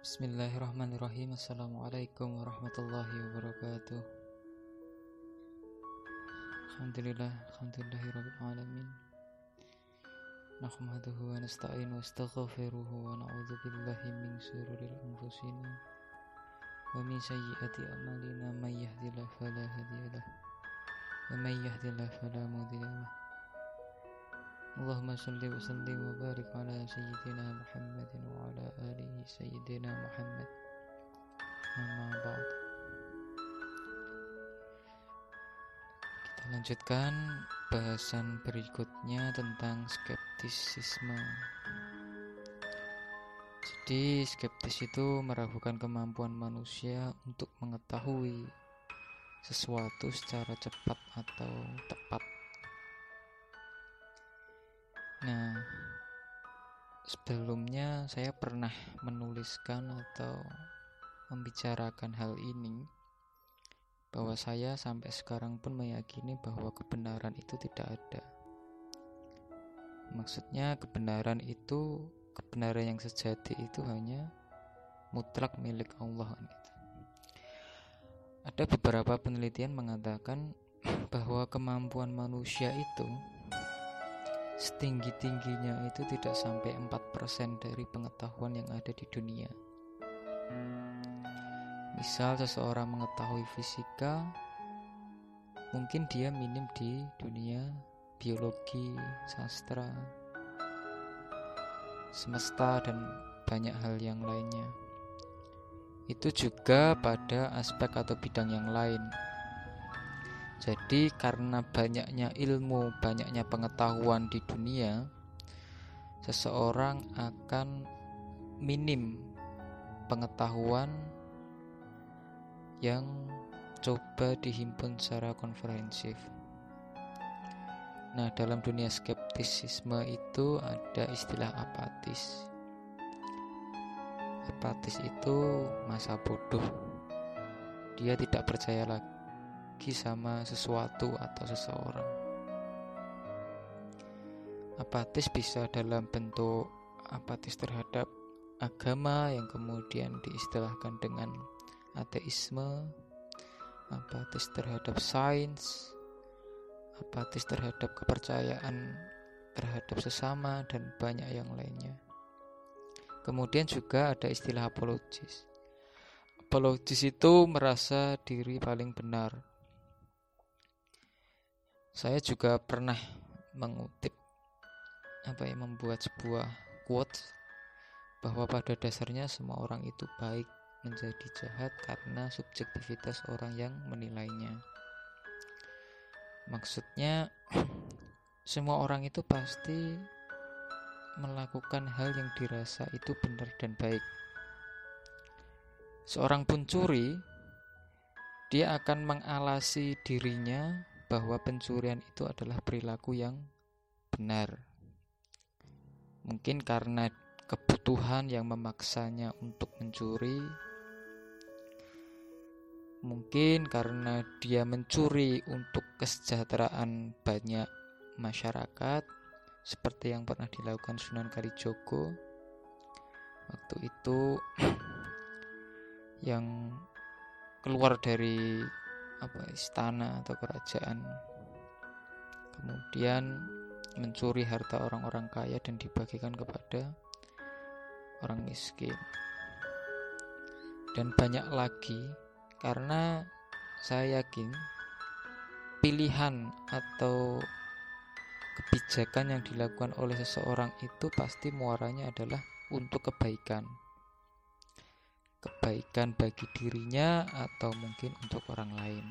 Bismillahirrahmanirrahim Assalamualaikum warahmatullahi wabarakatuh Alhamdulillah Alhamdulillahirrahmanirrahim Nahmaduhu wa nasta'in wa astaghfiruhu wa na'udhu billahi min sururil anfusina Wa min sayyiati amalina Man yahdillah fala hadiyalah Wa man yahdillah fala mudiyalah Allahumma salli wa sallim wa barik ala sayyidina Muhammadin wa ala alihi sayyidina Muhammad. Amma ba'd. Kita lanjutkan bahasan berikutnya tentang skeptisisme. Jadi skeptis itu meragukan kemampuan manusia untuk mengetahui sesuatu secara cepat atau tepat Nah, sebelumnya saya pernah menuliskan atau membicarakan hal ini bahwa saya sampai sekarang pun meyakini bahwa kebenaran itu tidak ada. Maksudnya kebenaran itu kebenaran yang sejati itu hanya mutlak milik Allah. Ada beberapa penelitian mengatakan bahwa kemampuan manusia itu setinggi-tingginya itu tidak sampai 4% dari pengetahuan yang ada di dunia. Misal seseorang mengetahui fisika, mungkin dia minim di dunia biologi, sastra, semesta dan banyak hal yang lainnya. Itu juga pada aspek atau bidang yang lain. Jadi karena banyaknya ilmu, banyaknya pengetahuan di dunia, seseorang akan minim pengetahuan yang coba dihimpun secara konferensif. Nah, dalam dunia skeptisisme itu ada istilah apatis. Apatis itu masa bodoh. Dia tidak percaya lagi lagi sama sesuatu atau seseorang. Apatis bisa dalam bentuk apatis terhadap agama yang kemudian diistilahkan dengan ateisme, apatis terhadap sains, apatis terhadap kepercayaan terhadap sesama dan banyak yang lainnya. Kemudian juga ada istilah apologis. Apologis itu merasa diri paling benar, saya juga pernah mengutip apa ya membuat sebuah quote bahwa pada dasarnya semua orang itu baik menjadi jahat karena subjektivitas orang yang menilainya. Maksudnya semua orang itu pasti melakukan hal yang dirasa itu benar dan baik. Seorang pencuri dia akan mengalasi dirinya bahwa pencurian itu adalah perilaku yang benar. Mungkin karena kebutuhan yang memaksanya untuk mencuri, mungkin karena dia mencuri untuk kesejahteraan banyak masyarakat, seperti yang pernah dilakukan Sunan Kalijogo waktu itu yang keluar dari apa istana atau kerajaan. Kemudian mencuri harta orang-orang kaya dan dibagikan kepada orang miskin. Dan banyak lagi karena saya yakin pilihan atau kebijakan yang dilakukan oleh seseorang itu pasti muaranya adalah untuk kebaikan kebaikan bagi dirinya atau mungkin untuk orang lain.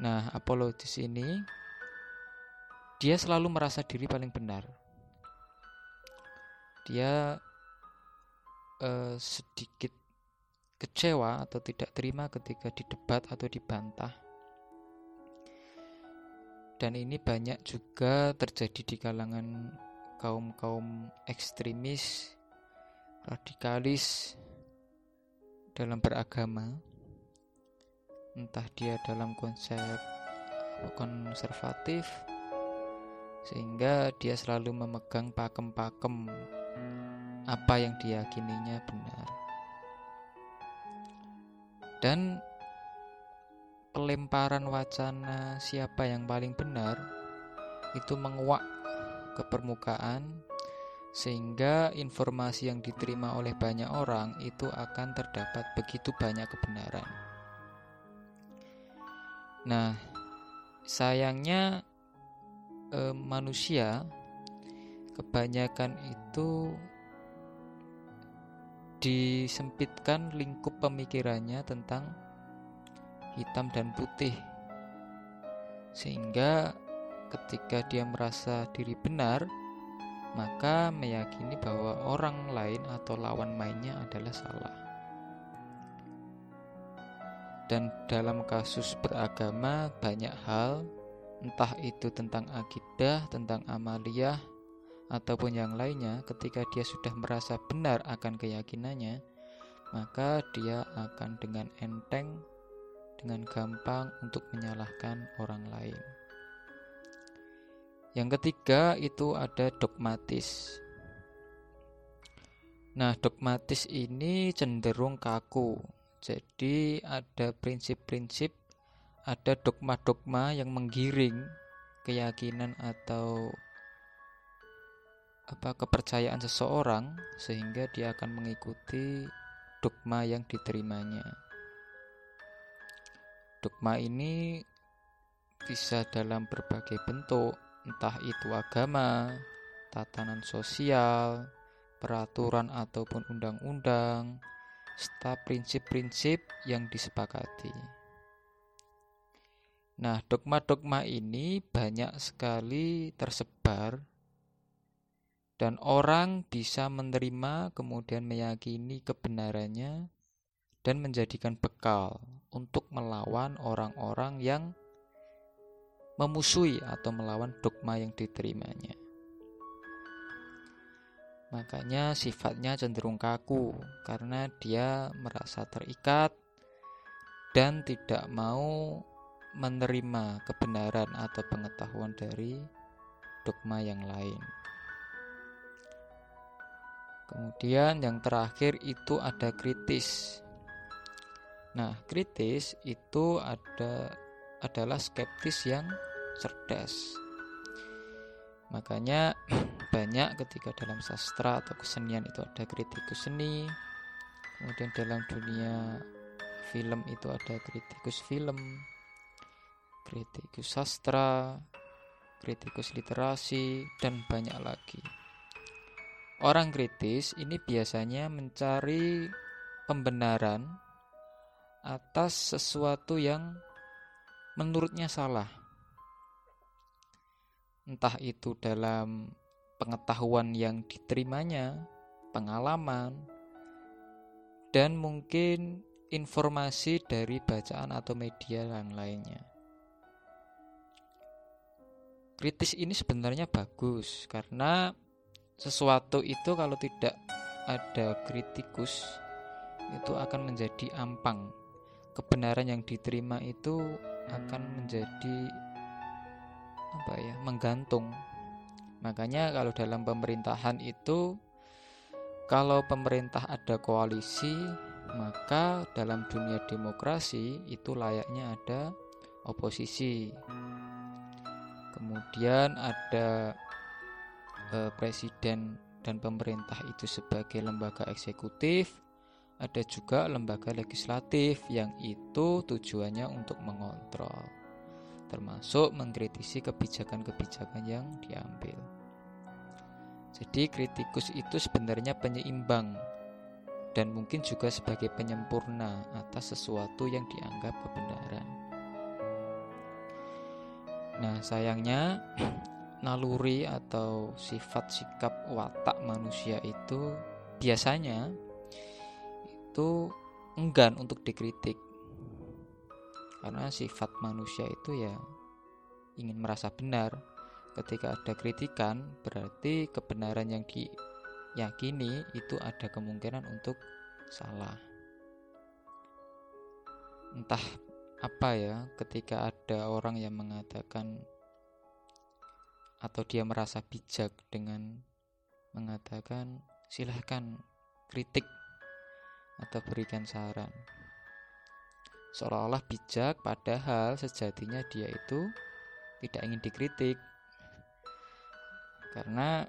Nah, apologis ini dia selalu merasa diri paling benar. Dia eh, sedikit kecewa atau tidak terima ketika didebat atau dibantah. Dan ini banyak juga terjadi di kalangan kaum-kaum ekstremis radikalis dalam beragama entah dia dalam konsep konservatif sehingga dia selalu memegang pakem-pakem apa yang diyakininya benar. Dan pelemparan wacana siapa yang paling benar itu menguak ke permukaan sehingga informasi yang diterima oleh banyak orang itu akan terdapat begitu banyak kebenaran. Nah, sayangnya eh, manusia kebanyakan itu disempitkan lingkup pemikirannya tentang hitam dan putih, sehingga ketika dia merasa diri benar, maka meyakini bahwa orang lain atau lawan mainnya adalah salah. Dan dalam kasus beragama, banyak hal, entah itu tentang akidah, tentang amaliyah, ataupun yang lainnya, ketika dia sudah merasa benar akan keyakinannya, maka dia akan dengan enteng, dengan gampang untuk menyalahkan orang lain. Yang ketiga itu ada dogmatis. Nah, dogmatis ini cenderung kaku. Jadi ada prinsip-prinsip, ada dogma-dogma yang menggiring keyakinan atau apa kepercayaan seseorang sehingga dia akan mengikuti dogma yang diterimanya. Dogma ini bisa dalam berbagai bentuk, entah itu agama, tatanan sosial, peraturan ataupun undang-undang, serta prinsip-prinsip yang disepakati. Nah, dogma-dogma ini banyak sekali tersebar dan orang bisa menerima kemudian meyakini kebenarannya dan menjadikan bekal untuk melawan orang-orang yang memusuhi atau melawan dogma yang diterimanya. Makanya sifatnya cenderung kaku karena dia merasa terikat dan tidak mau menerima kebenaran atau pengetahuan dari dogma yang lain. Kemudian yang terakhir itu ada kritis. Nah, kritis itu ada adalah skeptis yang cerdas. Makanya banyak ketika dalam sastra atau kesenian itu ada kritikus seni, kemudian dalam dunia film itu ada kritikus film, kritikus sastra, kritikus literasi, dan banyak lagi. Orang kritis ini biasanya mencari pembenaran atas sesuatu yang menurutnya salah. Entah itu dalam pengetahuan yang diterimanya, pengalaman, dan mungkin informasi dari bacaan atau media yang lainnya. Kritis ini sebenarnya bagus karena sesuatu itu kalau tidak ada kritikus itu akan menjadi ampang. Kebenaran yang diterima itu akan menjadi apa ya menggantung. Makanya kalau dalam pemerintahan itu kalau pemerintah ada koalisi maka dalam dunia demokrasi itu layaknya ada oposisi. Kemudian ada eh, presiden dan pemerintah itu sebagai lembaga eksekutif ada juga lembaga legislatif yang itu tujuannya untuk mengontrol, termasuk mengkritisi kebijakan-kebijakan yang diambil. Jadi kritikus itu sebenarnya penyeimbang dan mungkin juga sebagai penyempurna atas sesuatu yang dianggap kebenaran. Nah, sayangnya naluri atau sifat sikap watak manusia itu biasanya itu enggan untuk dikritik. Karena sifat manusia itu ya ingin merasa benar. Ketika ada kritikan berarti kebenaran yang diyakini itu ada kemungkinan untuk salah. Entah apa ya ketika ada orang yang mengatakan atau dia merasa bijak dengan mengatakan silahkan kritik atau berikan saran. Seolah-olah bijak, padahal sejatinya dia itu tidak ingin dikritik. Karena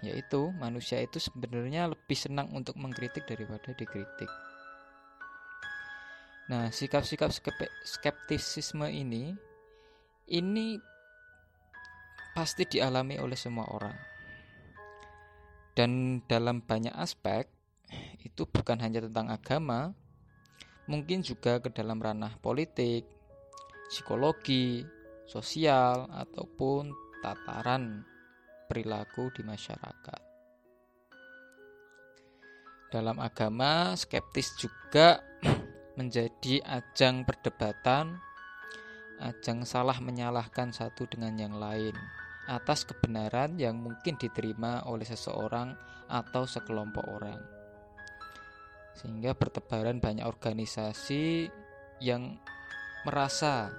yaitu manusia itu sebenarnya lebih senang untuk mengkritik daripada dikritik. Nah, sikap-sikap skeptisisme ini ini pasti dialami oleh semua orang. Dan dalam banyak aspek itu bukan hanya tentang agama, mungkin juga ke dalam ranah politik, psikologi, sosial, ataupun tataran perilaku di masyarakat. Dalam agama, skeptis juga menjadi ajang perdebatan, ajang salah menyalahkan satu dengan yang lain atas kebenaran yang mungkin diterima oleh seseorang atau sekelompok orang sehingga bertebaran banyak organisasi yang merasa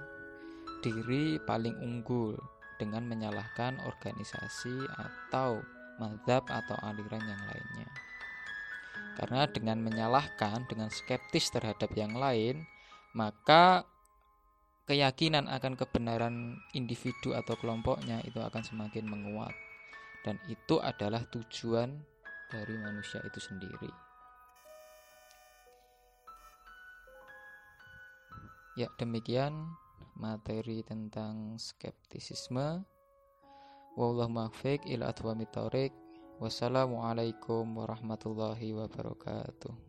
diri paling unggul dengan menyalahkan organisasi atau madhab atau aliran yang lainnya. Karena dengan menyalahkan, dengan skeptis terhadap yang lain, maka keyakinan akan kebenaran individu atau kelompoknya itu akan semakin menguat. Dan itu adalah tujuan dari manusia itu sendiri. Ya, demikian materi tentang skeptisisme. Wallahu muwaffiq ila atwamit Wassalamualaikum warahmatullahi wabarakatuh.